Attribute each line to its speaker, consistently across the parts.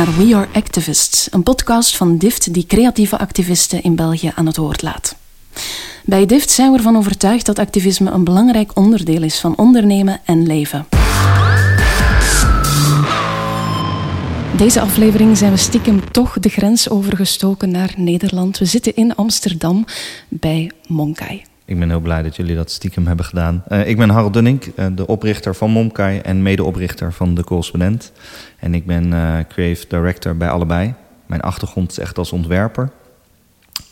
Speaker 1: We Are Activists, een podcast van DIFT die creatieve activisten in België aan het woord laat. Bij DIFT zijn we ervan overtuigd dat activisme een belangrijk onderdeel is van ondernemen en leven. Deze aflevering zijn we stiekem toch de grens overgestoken naar Nederland. We zitten in Amsterdam bij Monkai.
Speaker 2: Ik ben heel blij dat jullie dat stiekem hebben gedaan. Uh, ik ben Harold Dunning, uh, de oprichter van Momkai en medeoprichter van De Correspondent. En ik ben uh, creative director bij allebei. Mijn achtergrond is echt als ontwerper.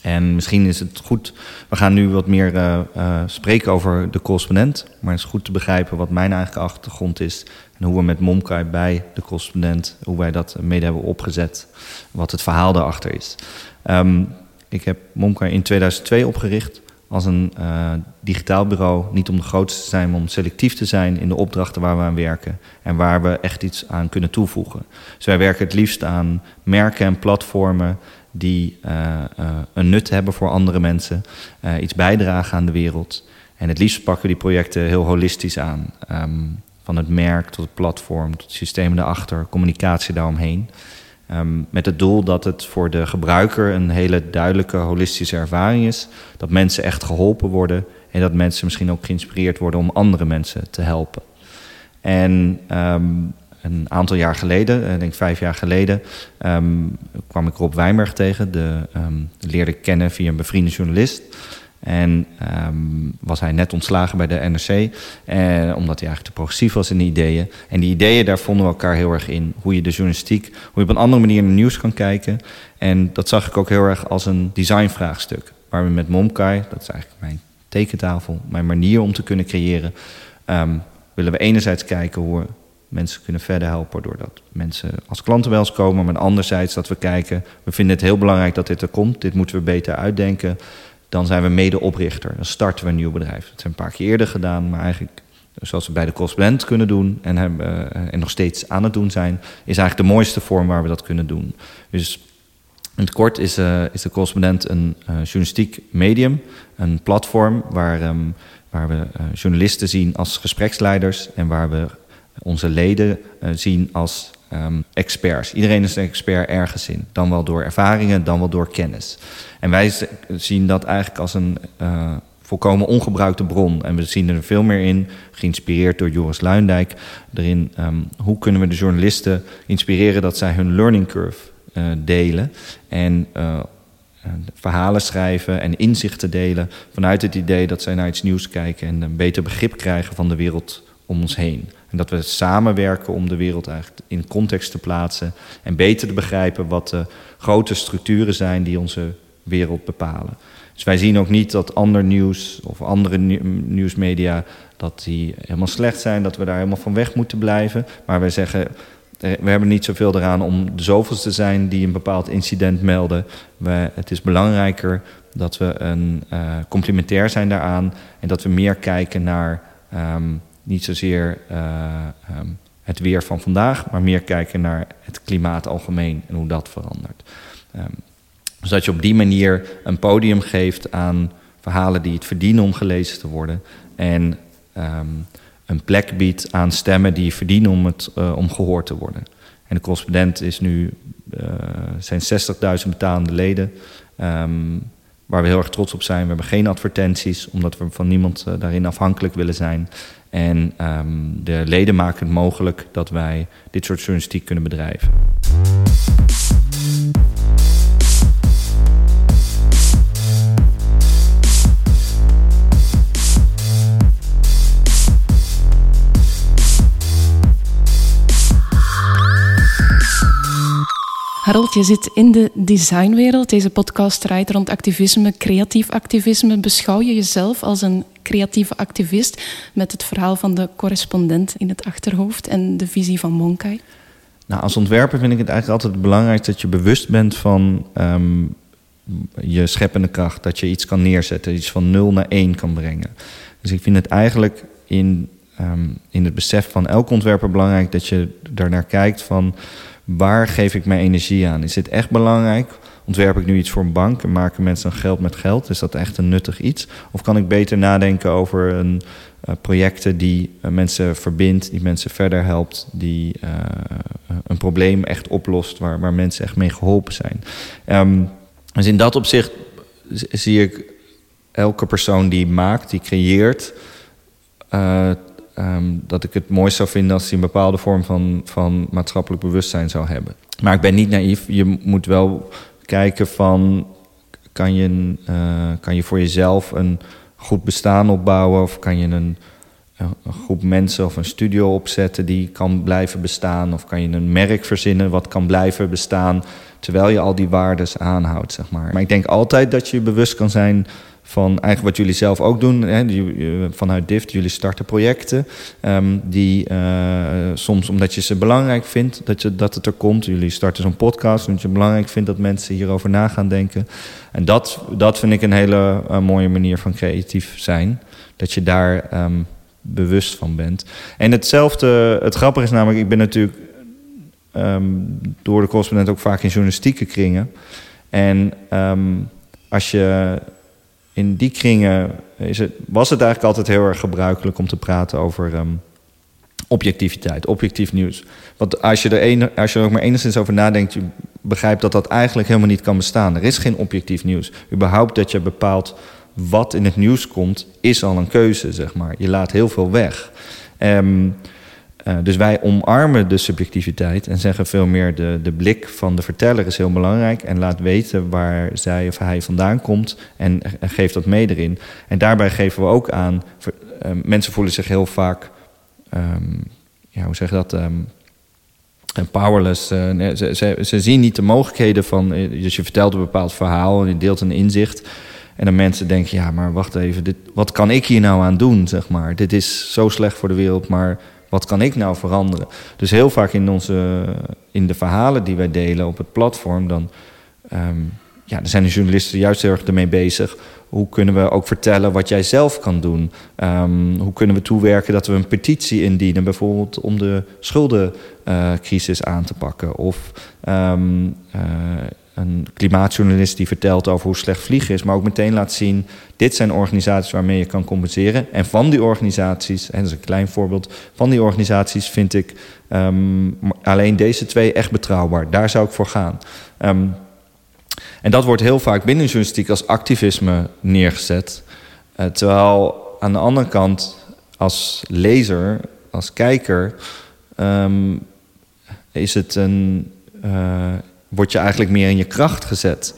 Speaker 2: En misschien is het goed, we gaan nu wat meer spreken over De Correspondent. Maar het is goed te begrijpen wat mijn eigen achtergrond is. En hoe we met Momkai bij De Correspondent, hoe wij dat mede hebben opgezet. Wat het verhaal daarachter is. Um, ik heb Momkai in 2002 opgericht als een uh, digitaal bureau niet om de grootste te zijn, maar om selectief te zijn in de opdrachten waar we aan werken en waar we echt iets aan kunnen toevoegen. Dus wij werken het liefst aan merken en platformen die uh, uh, een nut hebben voor andere mensen, iets bijdragen aan de wereld. En het liefst pakken we die projecten heel holistisch aan. Um, van het merk tot het platform, tot het systeem erachter, communicatie daaromheen. Um, met het doel dat het voor de gebruiker een hele duidelijke holistische ervaring is. Dat mensen echt geholpen worden en dat mensen misschien ook geïnspireerd worden om andere mensen te helpen. En um, een aantal jaar geleden, ik denk vijf jaar geleden, um, kwam ik Rob Wijnberg tegen. De leerde kennen via een bevriende journalist. En um, was hij net ontslagen bij de NRC, eh, omdat hij eigenlijk te progressief was in de ideeën. En die ideeën, daar vonden we elkaar heel erg in. Hoe je de journalistiek, hoe je op een andere manier naar nieuws kan kijken. En dat zag ik ook heel erg als een designvraagstuk. Waar we met Momkai, dat is eigenlijk mijn tekentafel, mijn manier om te kunnen creëren, um, willen we enerzijds kijken hoe we mensen kunnen verder helpen doordat mensen als klanten bij ons komen. Maar anderzijds dat we kijken, we vinden het heel belangrijk dat dit er komt. Dit moeten we beter uitdenken dan zijn we medeoprichter. Dan starten we een nieuw bedrijf. Dat zijn een paar keer eerder gedaan, maar eigenlijk zoals we bij de correspondent kunnen doen en, hebben, uh, en nog steeds aan het doen zijn, is eigenlijk de mooiste vorm waar we dat kunnen doen. Dus in het kort is, uh, is de correspondent een uh, journalistiek medium, een platform waar, um, waar we journalisten zien als gespreksleiders en waar we onze leden zien als um, experts. Iedereen is een expert ergens in. Dan wel door ervaringen, dan wel door kennis. En wij zien dat eigenlijk als een uh, volkomen ongebruikte bron. En we zien er veel meer in, geïnspireerd door Joris Luindijk, erin um, hoe kunnen we de journalisten inspireren dat zij hun learning curve uh, delen. En uh, verhalen schrijven en inzichten delen vanuit het idee dat zij naar iets nieuws kijken en een beter begrip krijgen van de wereld om ons heen. En dat we samenwerken om de wereld eigenlijk in context te plaatsen en beter te begrijpen wat de grote structuren zijn die onze wereld bepalen. Dus wij zien ook niet dat ander nieuws of andere nieuwsmedia dat die helemaal slecht zijn, dat we daar helemaal van weg moeten blijven. Maar wij zeggen, eh, we hebben niet zoveel eraan om de zoveelste te zijn die een bepaald incident melden. We, het is belangrijker dat we een uh, complementair zijn daaraan en dat we meer kijken naar um, niet zozeer uh, um, het weer van vandaag, maar meer kijken naar het klimaat algemeen en hoe dat verandert. Um, dus dat je op die manier een podium geeft aan verhalen die het verdienen om gelezen te worden. En um, een plek biedt aan stemmen die verdienen om, het, uh, om gehoord te worden. En de correspondent is nu, uh, zijn 60.000 betalende leden. Waar we heel erg trots op zijn. We hebben geen advertenties, omdat we van niemand uh, daarin afhankelijk willen zijn. En um, de leden maken het mogelijk dat wij dit soort journalistiek kunnen bedrijven.
Speaker 1: Harold, je zit in de designwereld. Deze podcast draait rond activisme, creatief activisme. Beschouw je jezelf als een creatieve activist met het verhaal van de correspondent in het achterhoofd en de visie van Monkai?
Speaker 2: Nou, als ontwerper vind ik het eigenlijk altijd belangrijk dat je bewust bent van um, je scheppende kracht. Dat je iets kan neerzetten, iets van nul naar één kan brengen. Dus ik vind het eigenlijk in, um, in het besef van elk ontwerper belangrijk dat je daarnaar kijkt van waar geef ik mijn energie aan? Is dit echt belangrijk? Ontwerp ik nu iets voor een bank en maken mensen dan geld met geld? Is dat echt een nuttig iets? Of kan ik beter nadenken over een, uh, projecten die uh, mensen verbindt, die mensen verder helpt, die uh, een probleem echt oplost waar, waar mensen echt mee geholpen zijn? Um, dus in dat opzicht zie ik elke persoon die maakt, die creëert, um, dat ik het mooi zou vinden als hij een bepaalde vorm van, van maatschappelijk bewustzijn zou hebben. Maar ik ben niet naïef. Je moet wel kijken van kan je, uh, kan je voor jezelf een goed bestaan opbouwen of kan je een, een groep mensen of een studio opzetten die kan blijven bestaan of kan je een merk verzinnen wat kan blijven bestaan terwijl je al die waardes aanhoudt, zeg maar. Maar ik denk altijd dat je bewust kan zijn van eigenlijk wat jullie zelf ook doen. Hè, vanuit DIFT, jullie starten projecten. Um, die uh, soms omdat je ze belangrijk vindt dat, je, dat het er komt. Jullie starten zo'n podcast omdat je belangrijk vindt dat mensen hierover na gaan denken. En dat, dat vind ik een hele uh, mooie manier van creatief zijn. Dat je daar um, bewust van bent. En hetzelfde, het grappige is namelijk, ik ben natuurlijk um, door de correspondent ook vaak in journalistieke kringen. En als je in die kringen is het, was het eigenlijk altijd heel erg gebruikelijk om te praten over um, objectiviteit, objectief nieuws. Want als je, er een, als je er ook maar enigszins over nadenkt, je begrijpt dat dat eigenlijk helemaal niet kan bestaan. Er is geen objectief nieuws. Überhaupt dat je bepaalt wat in het nieuws komt, is al een keuze, zeg maar. Je laat heel veel weg. Um, uh, dus wij omarmen de subjectiviteit en zeggen veel meer de, de blik van de verteller is heel belangrijk en laat weten waar zij of hij vandaan komt en, geeft dat mee erin. En daarbij geven we ook aan, uh, mensen voelen zich heel vaak, um, ja, hoe zeg je dat, um, powerless. Uh, ze, ze, ze, zien niet de mogelijkheden van, dus je vertelt een bepaald verhaal en je deelt een inzicht. En dan mensen denken, ja, maar wacht even, dit, wat kan ik hier nou aan doen, zeg maar. Dit is zo slecht voor de wereld, maar wat kan ik nou veranderen? Dus heel vaak in, onze, in de verhalen die wij delen op het platform, dan um, ja, er zijn de journalisten juist heel erg ermee bezig. Hoe kunnen we ook vertellen wat jij zelf kan doen? Um, hoe kunnen we toewerken dat we een petitie indienen, bijvoorbeeld om de schuldencrisis aan te pakken? Of um, uh, een klimaatjournalist die vertelt over hoe slecht vliegen is, maar ook meteen laat zien: dit zijn organisaties waarmee je kan compenseren. En van die organisaties, en dat is een klein voorbeeld, van die organisaties vind ik um, alleen deze twee echt betrouwbaar. Daar zou ik voor gaan. Um, en dat wordt heel vaak binnen journalistiek als activisme neergezet. Uh, terwijl aan de andere kant, als lezer, als kijker, um, is het een. Uh, word je eigenlijk meer in je kracht gezet.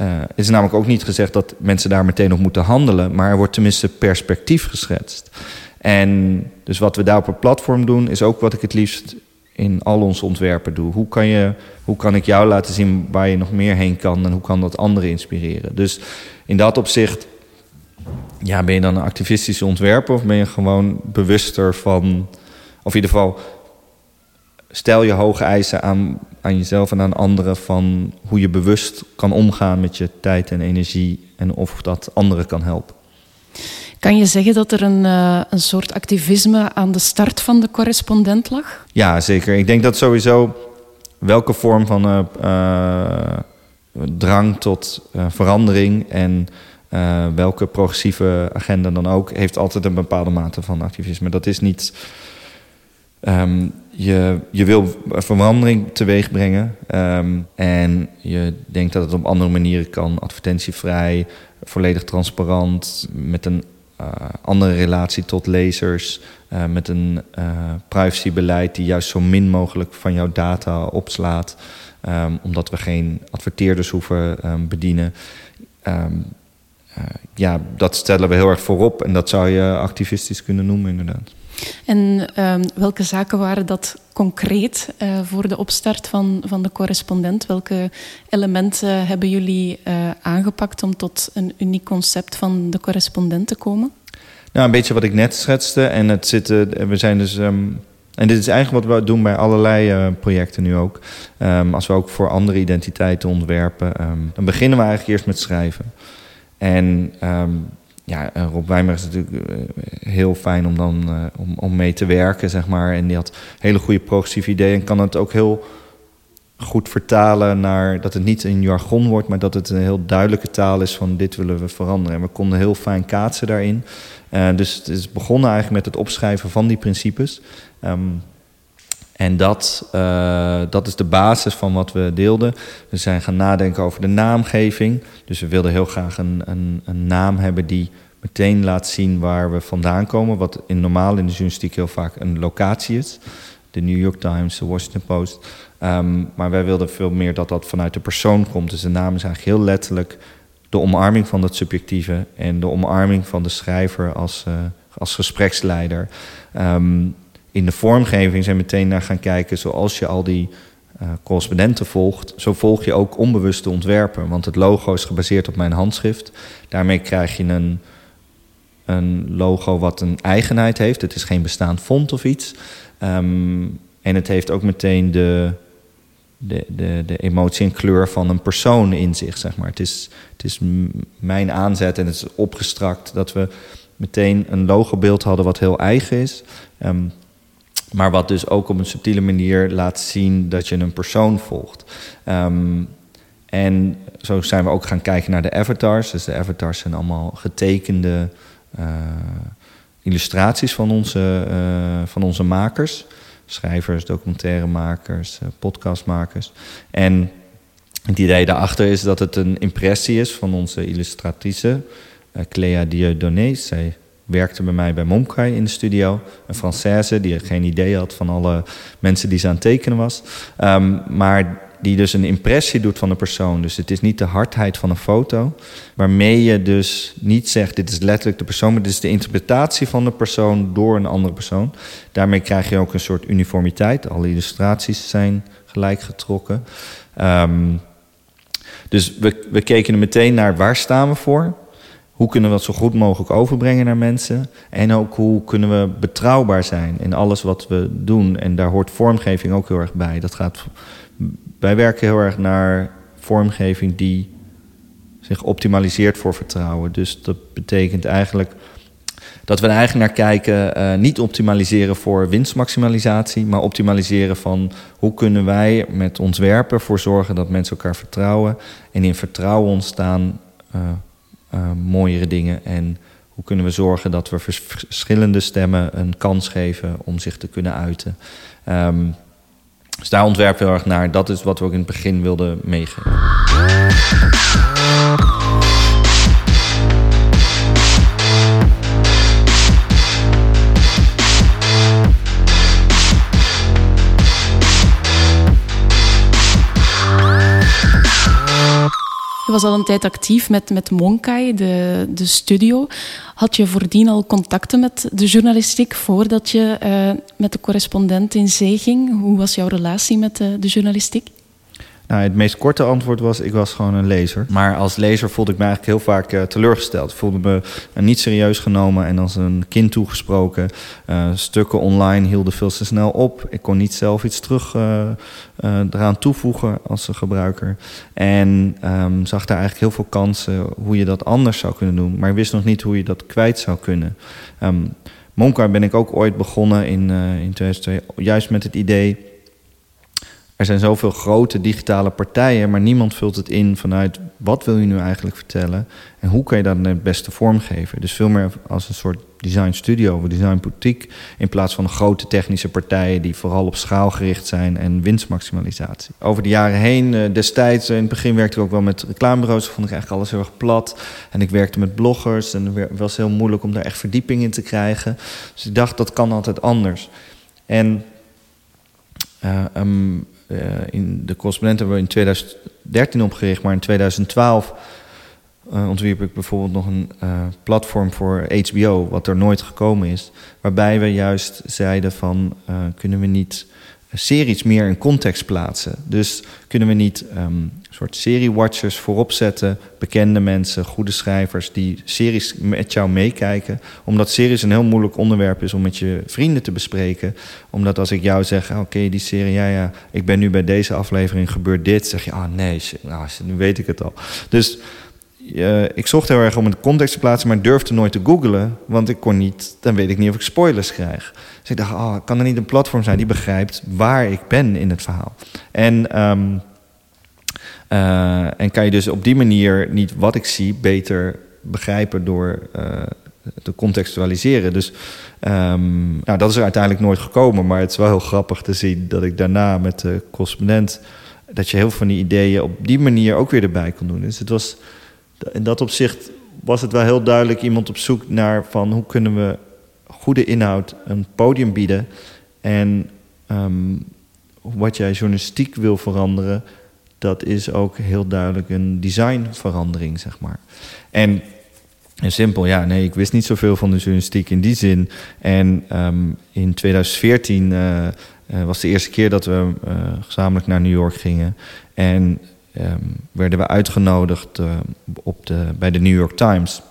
Speaker 2: Uh, is namelijk ook niet gezegd dat mensen daar meteen op moeten handelen, maar er wordt tenminste perspectief geschetst. En dus wat we daar op het platform doen, is ook wat ik het liefst in al onze ontwerpen doe. Hoe kan, je, hoe kan ik jou laten zien waar je nog meer heen kan en hoe kan dat anderen inspireren? Dus in dat opzicht, ja, ben je dan een activistische ontwerper of ben je gewoon bewuster van, of in ieder geval stel je hoge eisen aan, aan jezelf en aan anderen van hoe je bewust kan omgaan met je tijd en energie en of dat anderen kan helpen.
Speaker 1: Kan je zeggen dat er een, uh, een soort activisme aan de start van de correspondent lag?
Speaker 2: Ja, zeker. Ik denk dat sowieso welke vorm van uh, uh, drang tot verandering en welke progressieve agenda dan ook, heeft altijd een bepaalde mate van activisme. Dat is niet. Um, je, je wil verandering teweeg brengen. Um, en je denkt dat het op andere manieren kan. Advertentievrij, volledig transparant, met een uh, andere relatie tot lezers. Uh, met een uh, privacybeleid die juist zo min mogelijk van jouw data opslaat. Um, omdat we geen adverteerders hoeven um, bedienen. ja, dat stellen we heel erg voorop. En dat zou je activistisch kunnen noemen, inderdaad.
Speaker 1: En um, welke zaken waren dat concreet uh, voor de opstart van, van de correspondent? Welke elementen hebben jullie uh, aangepakt om tot een uniek concept van de correspondent te komen?
Speaker 2: Nou, een beetje wat ik net schetste. En het zitten, we zijn dus. Um, en dit is eigenlijk wat we doen bij allerlei projecten nu ook. Um, als we ook voor andere identiteiten ontwerpen, dan beginnen we eigenlijk eerst met schrijven. En ja, Rob Wijmer is natuurlijk eh, heel fijn om dan uh, om, om mee te werken, zeg maar. En die had hele goede progressieve ideeën en kan het ook heel goed vertalen naar dat het niet een jargon wordt, maar dat het een heel duidelijke taal is van dit willen we veranderen. En we konden heel fijn kaatsen daarin. Dus het is begonnen eigenlijk met het opschrijven van die principes. Um, en dat, uh, dat is de basis van wat we deelden. We zijn gaan nadenken over de naamgeving. Dus we wilden heel graag een, een, een naam hebben die meteen laat zien waar we vandaan komen. Wat in normaal in de journalistiek heel vaak een locatie is. De New York Times, de Washington Post. Um, maar wij wilden veel meer dat dat vanuit de persoon komt. Dus de naam is eigenlijk heel letterlijk de omarming van dat subjectieve en de omarming van de schrijver als, uh, als gespreksleider. Um, in de vormgeving zijn meteen naar gaan kijken, zoals je al die uh, correspondenten volgt, zo volg je ook onbewuste ontwerpen. Want het logo is gebaseerd op mijn handschrift. Daarmee krijg je een, een logo wat een eigenheid heeft. Het is geen bestaand font of iets. Um, en het heeft ook meteen de, de, de, de emotie en kleur van een persoon in zich, zeg maar. Het is, het is mijn aanzet en het is opgestrakt dat we meteen een logobeeld hadden wat heel eigen is. Um, maar wat dus ook op een subtiele manier laat zien dat je een persoon volgt. Um, en zo zijn we ook gaan kijken naar de avatars. Dus de avatars zijn allemaal getekende uh, illustraties van onze, uh, van onze makers. Schrijvers, documentairemakers, uh, podcastmakers. En het idee daarachter is dat het een impressie is van onze illustratrice, Clea Dieudonné. Zij werkte bij mij bij Momkai in de studio. Een Française die geen idee had van alle mensen die ze aan het tekenen was. Um, maar die dus een impressie doet van een persoon. Dus het is niet de hardheid van een foto. Waarmee je dus niet zegt, dit is letterlijk de persoon... maar dit is de interpretatie van de persoon door een andere persoon. Daarmee krijg je ook een soort uniformiteit. Alle illustraties zijn gelijk getrokken. Um, dus we, we keken er meteen naar waar staan we voor hoe kunnen we dat zo goed mogelijk overbrengen naar mensen? En ook hoe kunnen we betrouwbaar zijn in alles wat we doen? En daar hoort vormgeving ook heel erg bij. Dat gaat, wij werken heel erg naar vormgeving die zich optimaliseert voor vertrouwen. Dus dat betekent eigenlijk dat we er eigenlijk naar kijken, uh, niet optimaliseren voor winstmaximalisatie, maar optimaliseren van hoe kunnen wij met ontwerpen ervoor zorgen dat mensen elkaar vertrouwen en in vertrouwen ontstaan. Uh, uh, mooiere dingen. En hoe kunnen we zorgen dat we verschillende stemmen een kans geven om zich te kunnen uiten. Um, dus daar ontwerpen we heel erg naar. Dat is wat we ook in het begin wilden meegeven.
Speaker 1: Je was al een tijd actief met, met Monkai, de, de studio. Had je voordien al contacten met de journalistiek voordat je uh, met de correspondent in zee ging? Hoe was jouw relatie met de, de journalistiek?
Speaker 2: Nou, het meest korte antwoord was: ik was gewoon een lezer. Maar als lezer voelde ik me eigenlijk heel vaak uh, teleurgesteld. Voelde me uh, niet serieus genomen en als een kind toegesproken. Uh, stukken online hielden veel te snel op. Ik kon niet zelf iets terug eraan toevoegen als gebruiker. En um, zag daar eigenlijk heel veel kansen hoe je dat anders zou kunnen doen. Maar wist nog niet hoe je dat kwijt zou kunnen. Um, Moncar ben ik ook ooit begonnen in, in 2002, juist met het idee er zijn zoveel grote digitale partijen, maar niemand vult het in vanuit wat wil je nu eigenlijk vertellen en hoe kan je dat het beste vormgeven. Dus veel meer als een soort design studio of design boutique in plaats van grote technische partijen die vooral op schaal gericht zijn en winstmaximalisatie. Over de jaren heen, eh, destijds, in het begin werkte ik ook wel met reclamebureaus, vond ik eigenlijk alles heel erg plat. En ik werkte met bloggers en het was heel moeilijk om daar echt verdieping in te krijgen. Dus ik dacht, dat kan altijd anders. En uh, um, uh, in de correspondent hebben we in 2013 opgericht, maar in 2012 uh, ontwierp ik bijvoorbeeld nog een uh, platform voor HBO, wat er nooit gekomen is. Waarbij we juist zeiden van kunnen we niet series meer in context plaatsen. Dus kunnen we niet een soort serie-watchers voorop zetten, bekende mensen, goede schrijvers die series met jou meekijken. Omdat series een heel moeilijk onderwerp is om met je vrienden te bespreken. Omdat als ik jou zeg, oké, okay, die serie, ja, ja, ik ben nu bij deze aflevering, gebeurt dit, zeg je, ah oh, nee, nou, nu weet ik het al. Dus eh, ik zocht heel erg om een context te plaatsen, maar durfde nooit te googlen. Want ik kon niet, dan weet ik niet of ik spoilers krijg. Dus ik dacht, oh, kan er niet een platform zijn die begrijpt waar ik ben in het verhaal? En, ehm, eh, en kan je dus op die manier niet wat ik zie beter begrijpen door uh, te contextualiseren. Dus um, nou, dat is er uiteindelijk nooit gekomen. Maar het is wel heel grappig te zien dat ik daarna met de correspondent dat je heel veel van die ideeën op die manier ook weer erbij kon doen. Dus het was, in dat opzicht was het wel heel duidelijk iemand op zoek naar van hoe kunnen we goede inhoud een podium bieden. En um, wat jij journalistiek wil veranderen, dat is ook heel duidelijk een designverandering, zeg maar. En, en simpel, ja, nee, ik wist niet zoveel van de journalistiek in die zin. En um, in 2014 uh, uh, was de eerste keer dat we uh, gezamenlijk naar New York gingen. En um, werden we uitgenodigd op de, bij de New York Times.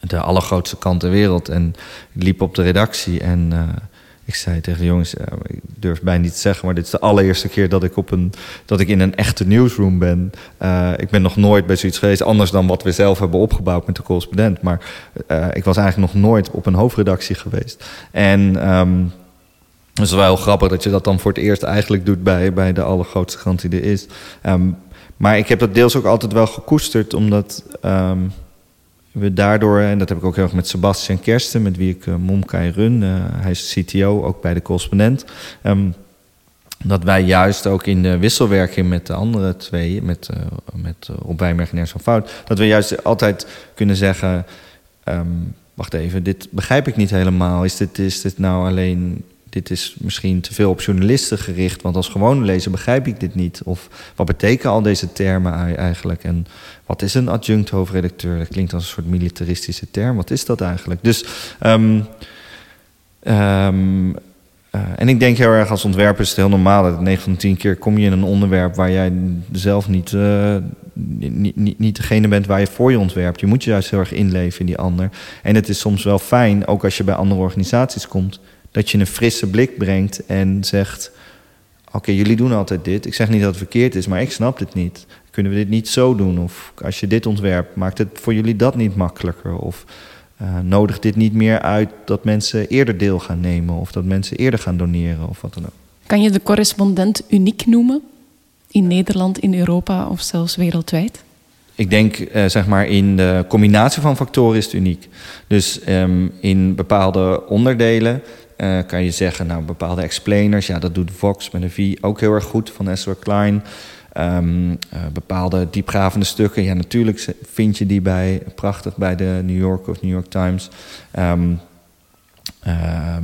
Speaker 2: De allergrootste krant ter wereld. En ik liep op de redactie en ik zei tegen de jongens, ik durf bijna niet te zeggen, maar dit is de allereerste keer dat ik, op een, dat ik in een echte newsroom ben. Uh, ik ben nog nooit bij zoiets geweest, anders dan wat we zelf hebben opgebouwd met de correspondent. Maar uh, ik was eigenlijk nog nooit op een hoofdredactie geweest. En um, het is wel heel grappig dat je dat dan voor het eerst eigenlijk doet bij, bij de allergrootste krant die er is. Um, maar ik heb dat deels ook altijd wel gekoesterd, omdat um, we daardoor, en dat heb ik ook heel erg met Sebastian Kersten, met wie ik uh, Momkai run, uh, hij is CTO, ook bij de correspondent. Um, dat wij juist ook in de wisselwerking met de andere twee, met, uh, met Rob Wijnberg van Fout, dat we juist altijd kunnen zeggen, um, wacht even, dit begrijp ik niet helemaal. Is dit, is dit nou alleen dit is misschien te veel op journalisten gericht, want als gewone lezer begrijp ik dit niet. Of wat betekenen al deze termen eigenlijk? En wat is een adjunct hoofdredacteur? Dat klinkt als een soort militaristische term. Wat is dat eigenlijk? Dus, um, um, uh, en ik denk heel erg als ontwerper is het heel normaal dat 9 van de 10 keer kom je in een onderwerp waar jij zelf niet, niet, niet, niet degene bent waar je voor je ontwerpt. Je moet je juist heel erg inleven in die ander. En het is soms wel fijn, ook als je bij andere organisaties komt dat je een frisse blik brengt en zegt: Oké, okay, jullie doen altijd dit. Ik zeg niet dat het verkeerd is, maar ik snap dit niet. Kunnen we dit niet zo doen? Of als je dit ontwerpt, maakt het voor jullie dat niet makkelijker? Of uh, nodigt dit niet meer uit dat mensen eerder deel gaan nemen? Of dat mensen eerder gaan doneren? Of wat dan ook.
Speaker 1: Kan je de correspondent uniek noemen? In Nederland, in Europa of zelfs wereldwijd?
Speaker 2: Ik denk, uh, zeg maar, in de combinatie van factoren is het uniek. Dus um, in bepaalde onderdelen uh, kan je zeggen, nou, bepaalde explainers, ja, dat doet Vox met een V ook heel erg goed van Ezra Klein. Um, uh, bepaalde diepgravende stukken, ja, natuurlijk vind je die bij, prachtig bij de New York of New York Times. Um, uh,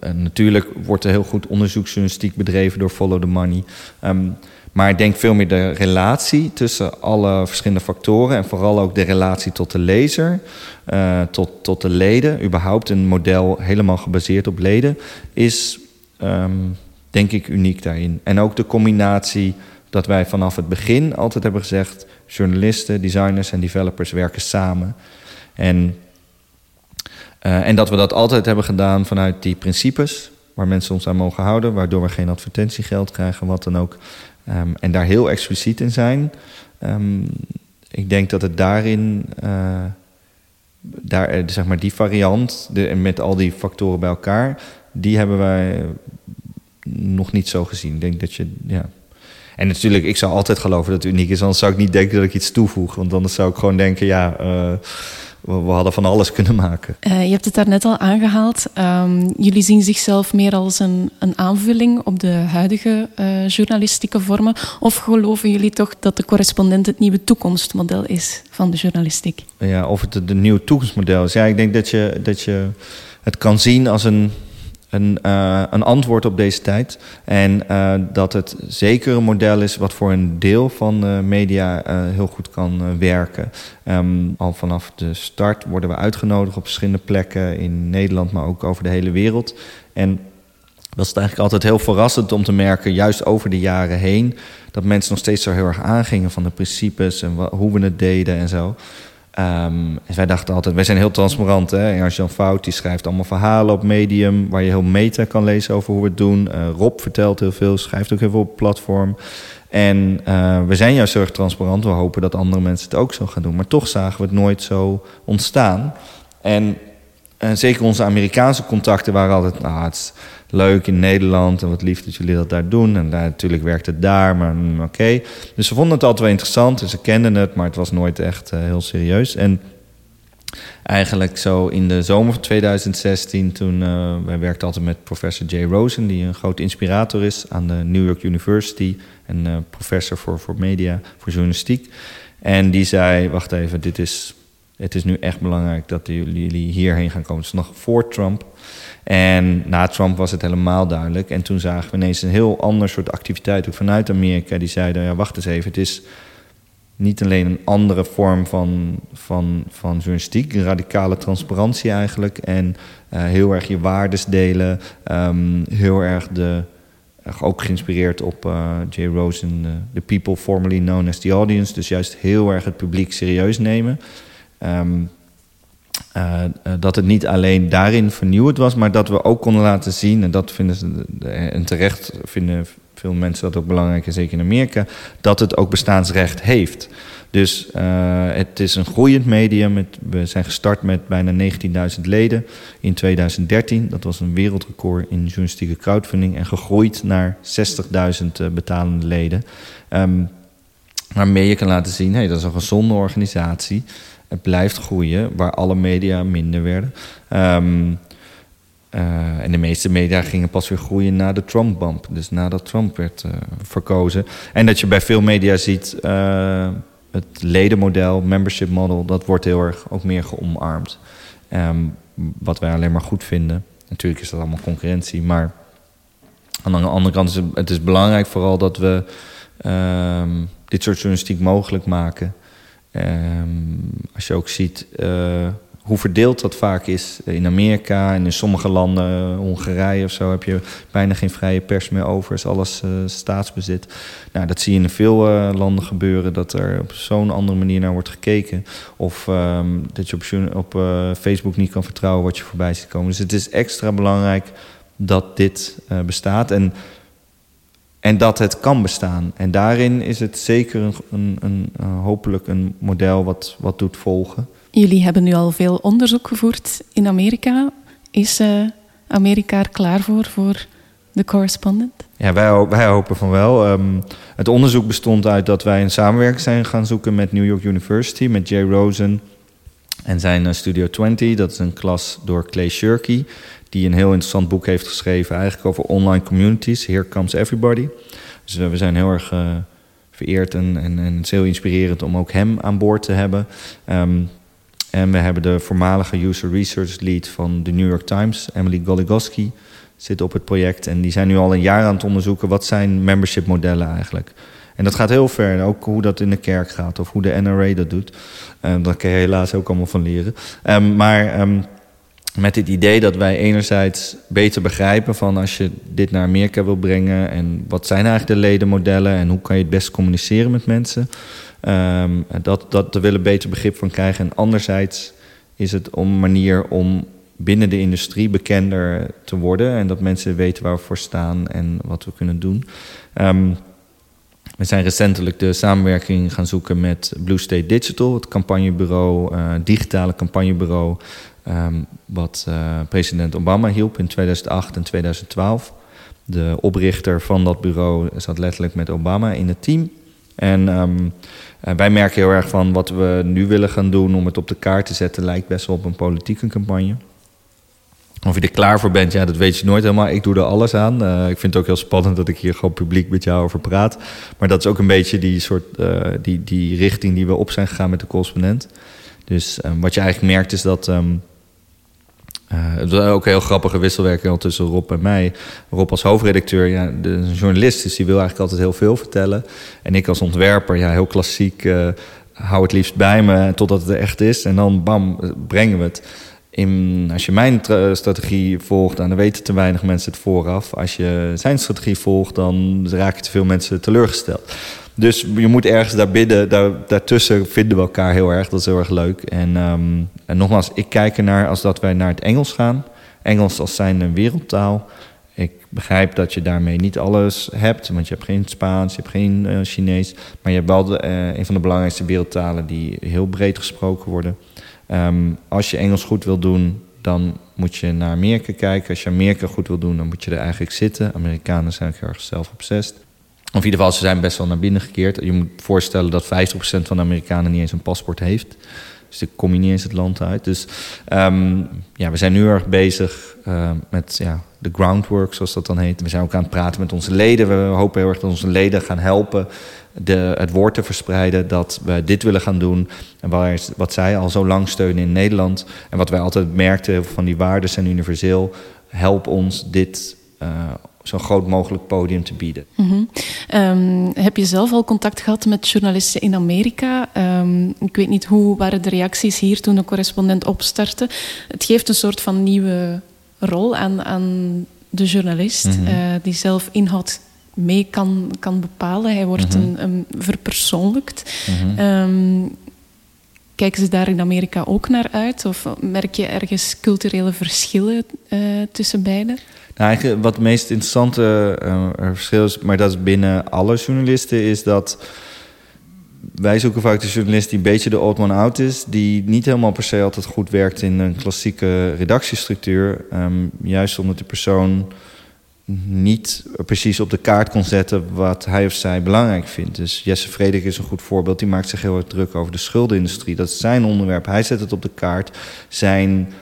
Speaker 2: en natuurlijk wordt er heel goed onderzoeksjournalistiek bedreven door Follow the Money. Maar ik denk veel meer de relatie tussen alle verschillende factoren en vooral ook de relatie tot de lezer, uh, tot, tot de leden. Überhaupt een model helemaal gebaseerd op leden is, um, denk ik, uniek daarin. En ook de combinatie dat wij vanaf het begin altijd hebben gezegd: journalisten, designers en developers werken samen. En, uh, en dat we dat altijd hebben gedaan vanuit die principes waar mensen ons aan mogen houden, waardoor we geen advertentiegeld krijgen, wat dan ook. Um, en daar heel expliciet in zijn. Um, ik denk dat het daarin, uh, daar, eh, zeg maar die variant, de, met al die factoren bij elkaar, die hebben wij nog niet zo gezien. Ik denk dat je, ja. En natuurlijk, ik zou altijd geloven dat het uniek is, anders zou ik niet denken dat ik iets toevoeg. Want anders zou ik gewoon denken, ja. Uh, we, hadden van alles kunnen maken.
Speaker 1: Uh, je hebt het daarnet al aangehaald. Um, jullie zien zichzelf meer als een, een aanvulling op de huidige uh, journalistieke vormen. Of geloven jullie toch dat de correspondent het nieuwe toekomstmodel is van de journalistiek?
Speaker 2: Ja, of het de nieuwe toekomstmodel is. Ja, ik denk dat je, dat je het kan zien als een een, uh, een antwoord op deze tijd. En uh, dat het zeker een model is wat voor een deel van de media uh, heel goed kan werken. Um, al vanaf de start worden we uitgenodigd op verschillende plekken in Nederland, maar ook over de hele wereld. En dat is eigenlijk altijd heel verrassend om te merken, juist over de jaren heen, dat mensen nog steeds zo heel erg aangingen van de principes en hoe we het deden en zo. Um, en wij dachten altijd, wij zijn heel transparant. Hè? En Jan Fout die schrijft allemaal verhalen op Medium... waar je heel meta kan lezen over hoe we het doen. Uh, Rob vertelt heel veel, schrijft ook heel veel op platform. En we zijn juist heel erg transparant. We hopen dat andere mensen het ook zo gaan doen. Maar toch zagen we het nooit zo ontstaan. En zeker onze Amerikaanse contacten waren altijd... Nou, leuk in Nederland en wat lief dat jullie dat daar doen. En daar, natuurlijk werkt het daar, maar mm, oké. Dus ze vonden het altijd wel interessant en ze kenden het... maar het was nooit echt heel serieus. En eigenlijk zo in de zomer van 2016, toen uh, wij werkten altijd met professor Jay Rosen, die een groot inspirator is aan de New York University en uh, professor voor, voor media, voor journalistiek. En die zei: Wacht even, dit is, het is nu echt belangrijk dat jullie hierheen gaan komen. Het is nog voor Trump. En na Trump was het helemaal duidelijk. En toen zagen we ineens een heel ander soort activiteit ook vanuit Amerika. Die zeiden: ja, Wacht eens even, het is niet alleen een andere vorm van, van, van journalistiek, radicale transparantie eigenlijk. En uh, heel erg je waardes delen. Um, heel erg de, uh, ook geïnspireerd op uh, Jay Rosen, The People Formerly Known as the Audience. Dus juist heel erg het publiek serieus nemen. Um, dat het niet alleen daarin vernieuwd was, maar dat we ook konden laten zien, en dat vinden en terecht vinden veel mensen dat ook belangrijk, zeker in Amerika, dat het ook bestaansrecht heeft. Dus uh, het is een groeiend medium. we zijn gestart met bijna 19.000 leden in 2013. Dat was een wereldrecord in journalistieke crowdfunding en gegroeid naar 60.000 uh, betalende leden. Um, waarmee je kan laten zien, hey, dat is een gezonde organisatie. Het blijft groeien, waar alle media minder werden. Um, uh, en de meeste media gingen pas weer groeien na de Trump-bump. Dus nadat Trump werd uh, verkozen. En dat je bij veel media ziet... Uh, het ledenmodel, membership model... dat wordt heel erg ook meer geomarmd. Um, wat wij alleen maar goed vinden. Natuurlijk is dat allemaal concurrentie. Maar aan de andere kant is het, is belangrijk vooral dat we... Um, dit soort journalistiek mogelijk maken. Um, als je ook ziet hoe verdeeld dat vaak is. In Amerika en in sommige landen, Hongarije of zo, heb je bijna geen vrije pers meer over. Is alles staatsbezit. Nou, dat zie je in veel landen gebeuren, dat er op zo'n andere manier naar wordt gekeken. Of um, dat je op, op Facebook niet kan vertrouwen wat je voorbij ziet komen. Dus het is extra belangrijk dat dit bestaat. En en dat het kan bestaan. En daarin is het zeker een, een, een, hopelijk een model wat, wat doet volgen.
Speaker 1: Jullie hebben nu al veel onderzoek gevoerd in Amerika. Is uh, Amerika er klaar voor, voor de correspondent?
Speaker 2: Ja, wij, wij hopen van wel. Um, het onderzoek bestond uit dat wij een samenwerking zijn gaan zoeken met New York University, met Jay Rosen en zijn uh, Studio 20. Dat is een klas door Clay Shirky, die een heel interessant boek heeft geschreven, eigenlijk over online communities. Here Comes Everybody. Dus uh, we zijn heel erg vereerd en, en, en, heel inspirerend om ook hem aan boord te hebben. Um, en we hebben de voormalige user research lead van de New York Times, Emily Goligoski, zit op het project. En die zijn nu al een jaar aan het onderzoeken wat zijn membership modellen eigenlijk. En dat gaat heel ver. Ook hoe dat in de kerk gaat of hoe de NRA dat doet. Um, daar kan je helaas ook allemaal van leren. Um, maar met het idee dat wij enerzijds beter begrijpen van als je dit naar Amerika wil brengen en wat zijn eigenlijk de ledenmodellen en hoe kan je het best communiceren met mensen. Um, dat, dat, daar willen beter begrip van krijgen. En anderzijds is het een manier om binnen de industrie bekender te worden. En dat mensen weten waar we voor staan en wat we kunnen doen. Um, we zijn recentelijk de samenwerking gaan zoeken met Blue State Digital, het campagnebureau, uh, digitale campagnebureau, um, wat uh, president Obama hielp in 2008 en 2012. De oprichter van dat bureau zat letterlijk met Obama in het team. En um, wij merken heel erg van wat we nu willen gaan doen om het op de kaart te zetten, lijkt best wel op een politieke campagne. Of je er klaar voor bent, ja, dat weet je nooit helemaal. Ik doe er alles aan. Uh, ik vind het ook heel spannend dat ik hier gewoon publiek met jou over praat. Maar dat is ook een beetje die soort uh, die, die richting die we op zijn gegaan met de correspondent. Dus um, wat je eigenlijk merkt is dat uh, het was ook een heel grappige wisselwerking tussen Rob en mij. Rob als hoofdredacteur, ja, de journalist, dus die wil eigenlijk altijd heel veel vertellen. En ik als ontwerper, ja, heel klassiek, uh, hou het liefst bij me totdat het er echt is. En dan bam, brengen we het. Als je mijn strategie volgt, dan weten te weinig mensen het vooraf. Als je zijn strategie volgt, dan raken te veel mensen teleurgesteld. Dus je moet ergens daar daar, daartussen vinden we elkaar heel erg. Dat is heel erg leuk. En, um, en nogmaals, ik kijk ernaar als dat wij naar het Engels gaan. Engels als zijn wereldtaal. Ik begrijp dat je daarmee niet alles hebt, want je hebt geen Spaans, je hebt geen uh, Chinees, maar je hebt wel de, uh, een van de belangrijkste wereldtalen die heel breed gesproken worden. Um, als je Engels goed wil doen, dan moet je naar Amerika kijken. Als je Amerika goed wil doen, dan moet je er eigenlijk zitten. Amerikanen zijn heel erg zelfobsessed. Of in ieder geval, ze zijn best wel naar binnen gekeerd. Je moet voorstellen dat 50% van de Amerikanen niet eens een paspoort heeft. Dus dan kom niet eens het land uit. Dus um, ja, we zijn nu erg bezig uh, met ja, de groundwork, zoals dat dan heet. We zijn ook aan het praten met onze leden. We hopen heel erg dat onze leden gaan helpen de, het woord te verspreiden dat we dit willen gaan doen. En waar, wat zij al zo lang steunen in Nederland. En wat wij altijd merkten van die waarden zijn universeel. Help ons dit uh, zo'n groot mogelijk podium te bieden.
Speaker 1: Mm -hmm. um, heb je zelf al contact gehad met journalisten in Amerika? Um, ik weet niet hoe waren de reacties hier toen de correspondent opstartte. Het geeft een soort van nieuwe rol aan, aan de journalist, mm -hmm. uh, die zelf inhoud mee kan, kan bepalen. Hij wordt mm -hmm. een, een verpersoonlijkt. Mm -hmm. um, kijken ze daar in Amerika ook naar uit? Of merk je ergens culturele verschillen uh, tussen beiden?
Speaker 2: Nou, eigenlijk wat het meest interessante uh, verschil is, maar dat is binnen alle journalisten, is dat wij zoeken vaak de journalist die een beetje de old man out is, die niet helemaal per se altijd goed werkt in een klassieke redactiestructuur. Um, juist omdat die persoon niet precies op de kaart kon zetten wat hij of zij belangrijk vindt. Dus Jesse Frederik is een goed voorbeeld. Die maakt zich heel erg druk over de schuldenindustrie. Dat is zijn onderwerp. Hij zet het op de kaart. Zijn,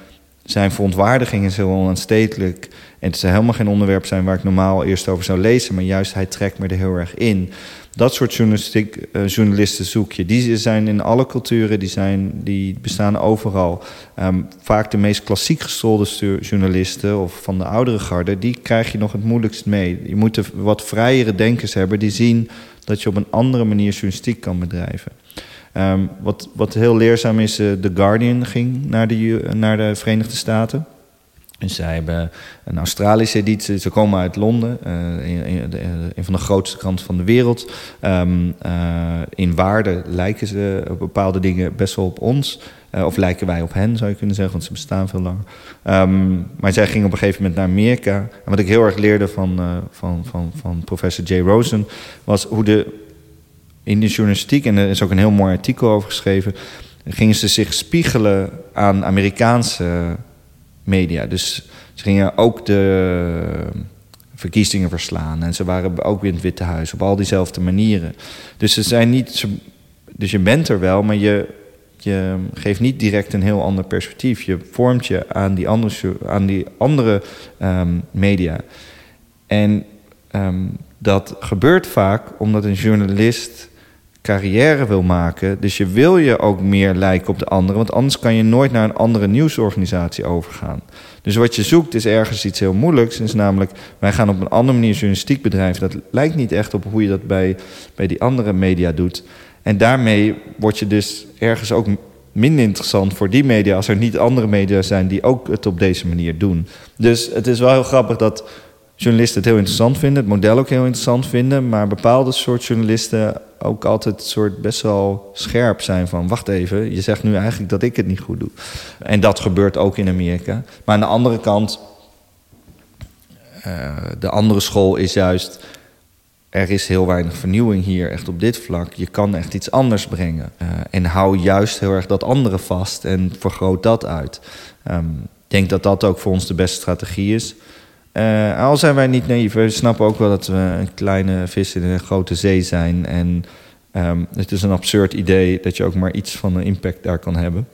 Speaker 2: zijn verontwaardiging is heel onaanstetelijk. En het zou helemaal geen onderwerp zijn waar ik normaal eerst over zou lezen. Maar juist hij trekt me er heel erg in. Dat soort journalistiek, uh, journalisten zoek je. Die zijn in alle culturen, die, zijn, die bestaan overal. Um, vaak de meest klassiek gescholde journalisten of van de oudere garde, die krijg je nog het moeilijkst mee. Je moet wat vrijere denkers hebben die zien dat je op een andere manier journalistiek kan bedrijven. Um, wat, wat heel leerzaam is, uh, The Guardian ging naar de, naar de Verenigde Staten. En zij hebben een Australische editie. Ze komen uit Londen, uh, een, van de grootste kranten van de wereld. Um, uh, in waarde lijken ze bepaalde dingen best wel op ons. Uh, of lijken wij op hen, zou je kunnen zeggen, want ze bestaan veel langer. Um, maar zij gingen op een gegeven moment naar Amerika. En wat ik heel erg leerde van, van, van, van professor Jay Rosen... was hoe de, in de journalistiek, en er is ook een heel mooi artikel over geschreven... gingen ze zich spiegelen aan Amerikaanse media. Dus ze gingen ook de verkiezingen verslaan. En ze waren ook weer in het Witte Huis op al diezelfde manieren. Dus ze zijn niet. Dus je bent er wel, maar je, je geeft niet direct een heel ander perspectief. Je vormt je aan die andere, aan die andere um, media. En um, dat gebeurt vaak omdat een journalist carrière wil maken. Dus je wil je ook meer lijken op de anderen. Want anders kan je nooit naar een andere nieuwsorganisatie overgaan. Dus wat je zoekt is ergens iets heel moeilijks. Is namelijk, wij gaan op een andere manier journalistiek bedrijven. Dat lijkt niet echt op hoe je dat bij, bij die andere media doet. En daarmee word je dus ergens ook minder interessant voor die media... als er niet andere media zijn die ook het op deze manier doen. Dus het is wel heel grappig dat journalisten het heel interessant vinden, het model ook heel interessant vinden, maar bepaalde soort journalisten ook altijd soort best wel scherp zijn van wacht even, je zegt nu eigenlijk dat ik het niet goed doe. En dat gebeurt ook in Amerika. Maar aan de andere kant, uh, de andere school is juist er is heel weinig vernieuwing hier, echt op dit vlak. Je kan echt iets anders brengen. Uh, en hou juist heel erg dat andere vast en vergroot dat uit. Um, ik denk dat dat ook voor ons de beste strategie is. Uh, al zijn wij niet naïef, we snappen ook wel dat we een kleine vis in een grote zee zijn. En um, het is een absurd idee dat je ook maar iets van een impact daar kan hebben.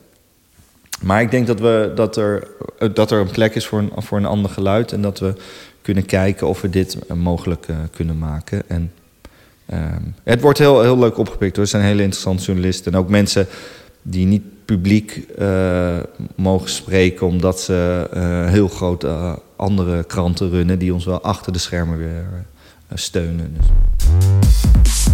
Speaker 2: Maar ik denk dat, we, dat, er, dat er een plek is voor een, voor een ander geluid. En dat we kunnen kijken of we dit mogelijk uh, kunnen maken. En um, het wordt heel, heel leuk opgepikt hoor. Er zijn hele interessante journalisten. En ook mensen die niet publiek uh, mogen spreken, omdat ze uh, heel groot uh, andere kranten runnen die ons wel achter de schermen weer steunen. Dus.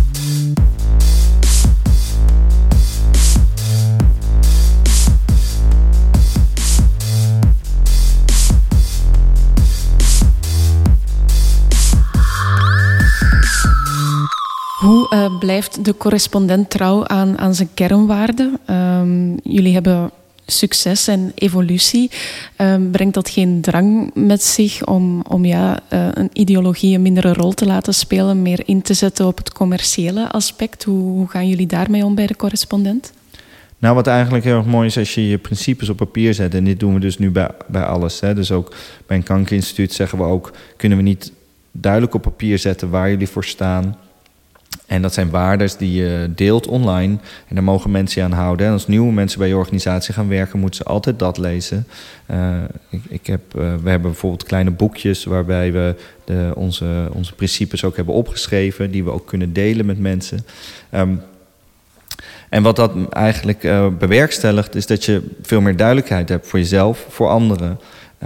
Speaker 1: Hoe uh, blijft de correspondent trouw aan, aan zijn kernwaarden? Um, jullie hebben succes en evolutie, ehm, brengt dat geen drang met zich om, om ja, uh, een ideologie een mindere rol te laten spelen, meer in te zetten op het commerciële aspect? Hoe, hoe gaan jullie daarmee om bij de correspondent?
Speaker 2: Nou, wat eigenlijk heel erg mooi is als je je principes op papier zet. En dit doen we dus nu bij, bij alles. Hè. Dus ook bij een kankerinstituut zeggen we ook... kunnen we niet duidelijk op papier zetten waar jullie voor staan... En dat zijn waardes die je deelt online. En daar mogen mensen aan houden. En als nieuwe mensen bij je organisatie gaan werken, moeten ze altijd dat lezen. Uh, ik, ik, heb, uh, we hebben bijvoorbeeld kleine boekjes waarbij we de, onze, onze principes ook hebben opgeschreven, die we ook kunnen delen met mensen. Um, en wat dat eigenlijk uh, bewerkstelligt, is dat je veel meer duidelijkheid hebt voor jezelf, voor anderen.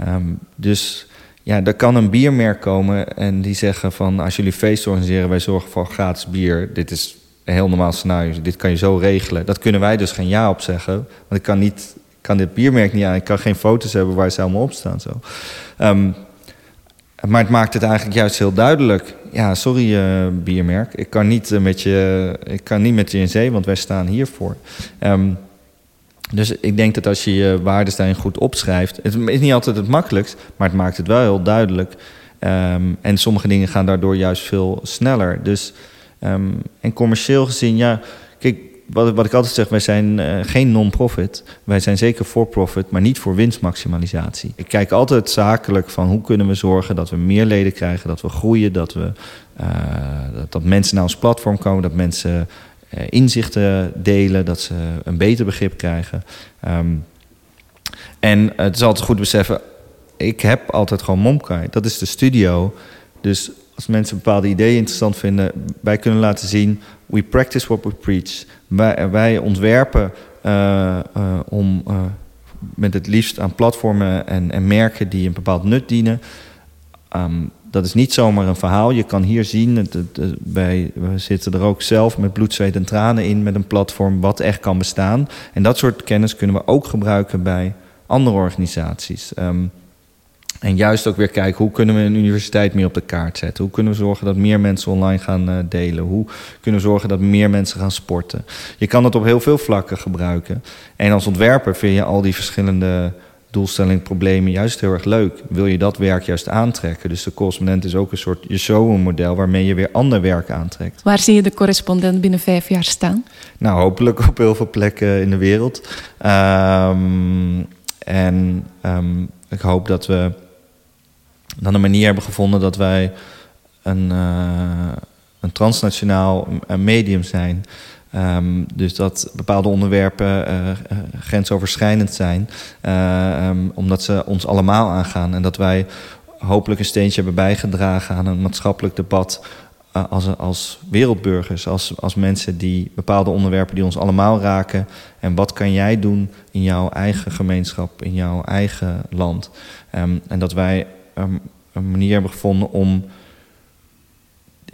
Speaker 2: Um, dus ja, er kan een biermerk komen en die zeggen van als jullie feest organiseren, wij zorgen voor gratis bier. Dit is een heel normaal scenario. Dit kan je zo regelen. Dat kunnen wij dus geen ja op zeggen. Want ik kan, niet, kan dit biermerk niet aan. Ik kan geen foto's hebben waar ze allemaal op staan. Zo. Um, maar het maakt het eigenlijk juist heel duidelijk. Ja, sorry uh, biermerk. Ik kan, niet, met je, ik kan niet met je in zee, want wij staan hiervoor. Um, dus ik denk dat als je je waarden goed opschrijft... het is niet altijd het makkelijkst, maar het maakt het wel heel duidelijk. Um, en sommige dingen gaan daardoor juist veel sneller. Dus, um, en commercieel gezien, ja... Kijk, wat, wat ik altijd zeg, wij zijn uh, geen non-profit. Wij zijn zeker for-profit, maar niet voor winstmaximalisatie. Ik kijk altijd zakelijk van hoe kunnen we zorgen dat we meer leden krijgen... dat we groeien, dat, we, uh, dat, dat mensen naar ons platform komen... dat mensen inzichten delen, dat ze een beter begrip krijgen. Um, en het is altijd goed beseffen, ik heb altijd gewoon Momkai. Dat is de studio. Dus als mensen bepaalde ideeën interessant vinden, wij kunnen laten zien, we practice what we preach. Wij, wij ontwerpen uh, uh, om met het liefst aan platformen en, en, merken die een bepaald nut dienen. Um, dat is niet zomaar een verhaal. Je kan hier zien, het, wij, we zitten er ook zelf met bloed, zweet en tranen in met een platform wat echt kan bestaan. En dat soort kennis kunnen we ook gebruiken bij andere organisaties. Um, en juist ook weer kijken hoe kunnen we een universiteit meer op de kaart zetten. Hoe kunnen we zorgen dat meer mensen online gaan uh, delen. Hoe kunnen we zorgen dat meer mensen gaan sporten. Je kan het op heel veel vlakken gebruiken. En als ontwerper vind je al die verschillende doelstelling, problemen juist heel erg leuk. Wil je dat werk juist aantrekken? Dus de correspondent is ook een soort je show-model waarmee je weer ander werk aantrekt.
Speaker 1: Waar zie je de correspondent binnen vijf jaar staan?
Speaker 2: Nou, hopelijk op heel veel plekken in de wereld. Um, en um, ik hoop dat we dan een manier hebben gevonden dat wij een, uh, een transnationaal medium zijn. Um, dus dat bepaalde onderwerpen uh, grensoverschrijdend zijn, uh, um, omdat ze ons allemaal aangaan. En dat wij hopelijk een steentje hebben bijgedragen aan een maatschappelijk debat als, als wereldburgers, als, als mensen die bepaalde onderwerpen die ons allemaal raken. En wat kan jij doen in jouw eigen gemeenschap, in jouw eigen land? Um, en dat wij een manier hebben gevonden om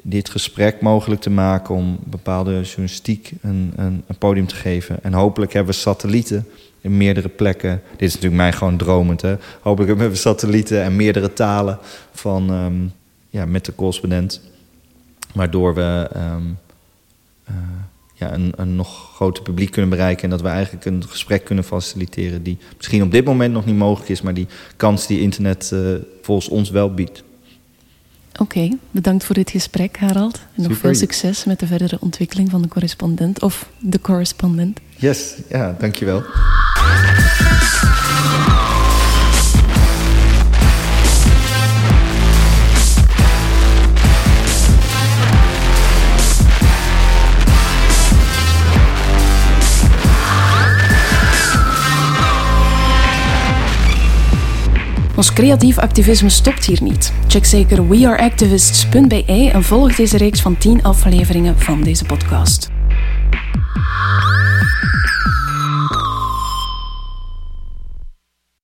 Speaker 2: dit gesprek mogelijk te maken, om bepaalde journalistiek een, een, een, podium te geven. En hopelijk hebben we satellieten in meerdere plekken. Dit is natuurlijk mij gewoon dromend, hè. Hopelijk hebben we satellieten en meerdere talen van, um, ja, met de correspondent. Waardoor we um, uh, ja, een, een nog groter publiek kunnen bereiken. En dat we eigenlijk een gesprek kunnen faciliteren die misschien op dit moment nog niet mogelijk is, maar die kans die internet uh, volgens ons wel biedt.
Speaker 1: Oké, okay, bedankt voor dit gesprek, Harald. En nog veel succes met de verdere ontwikkeling van de correspondent of de correspondent.
Speaker 2: Yes, ja, dankjewel.
Speaker 1: Ons creatief activisme stopt hier niet. Check zeker weareactivists.be en volg deze reeks van 10 afleveringen van deze podcast.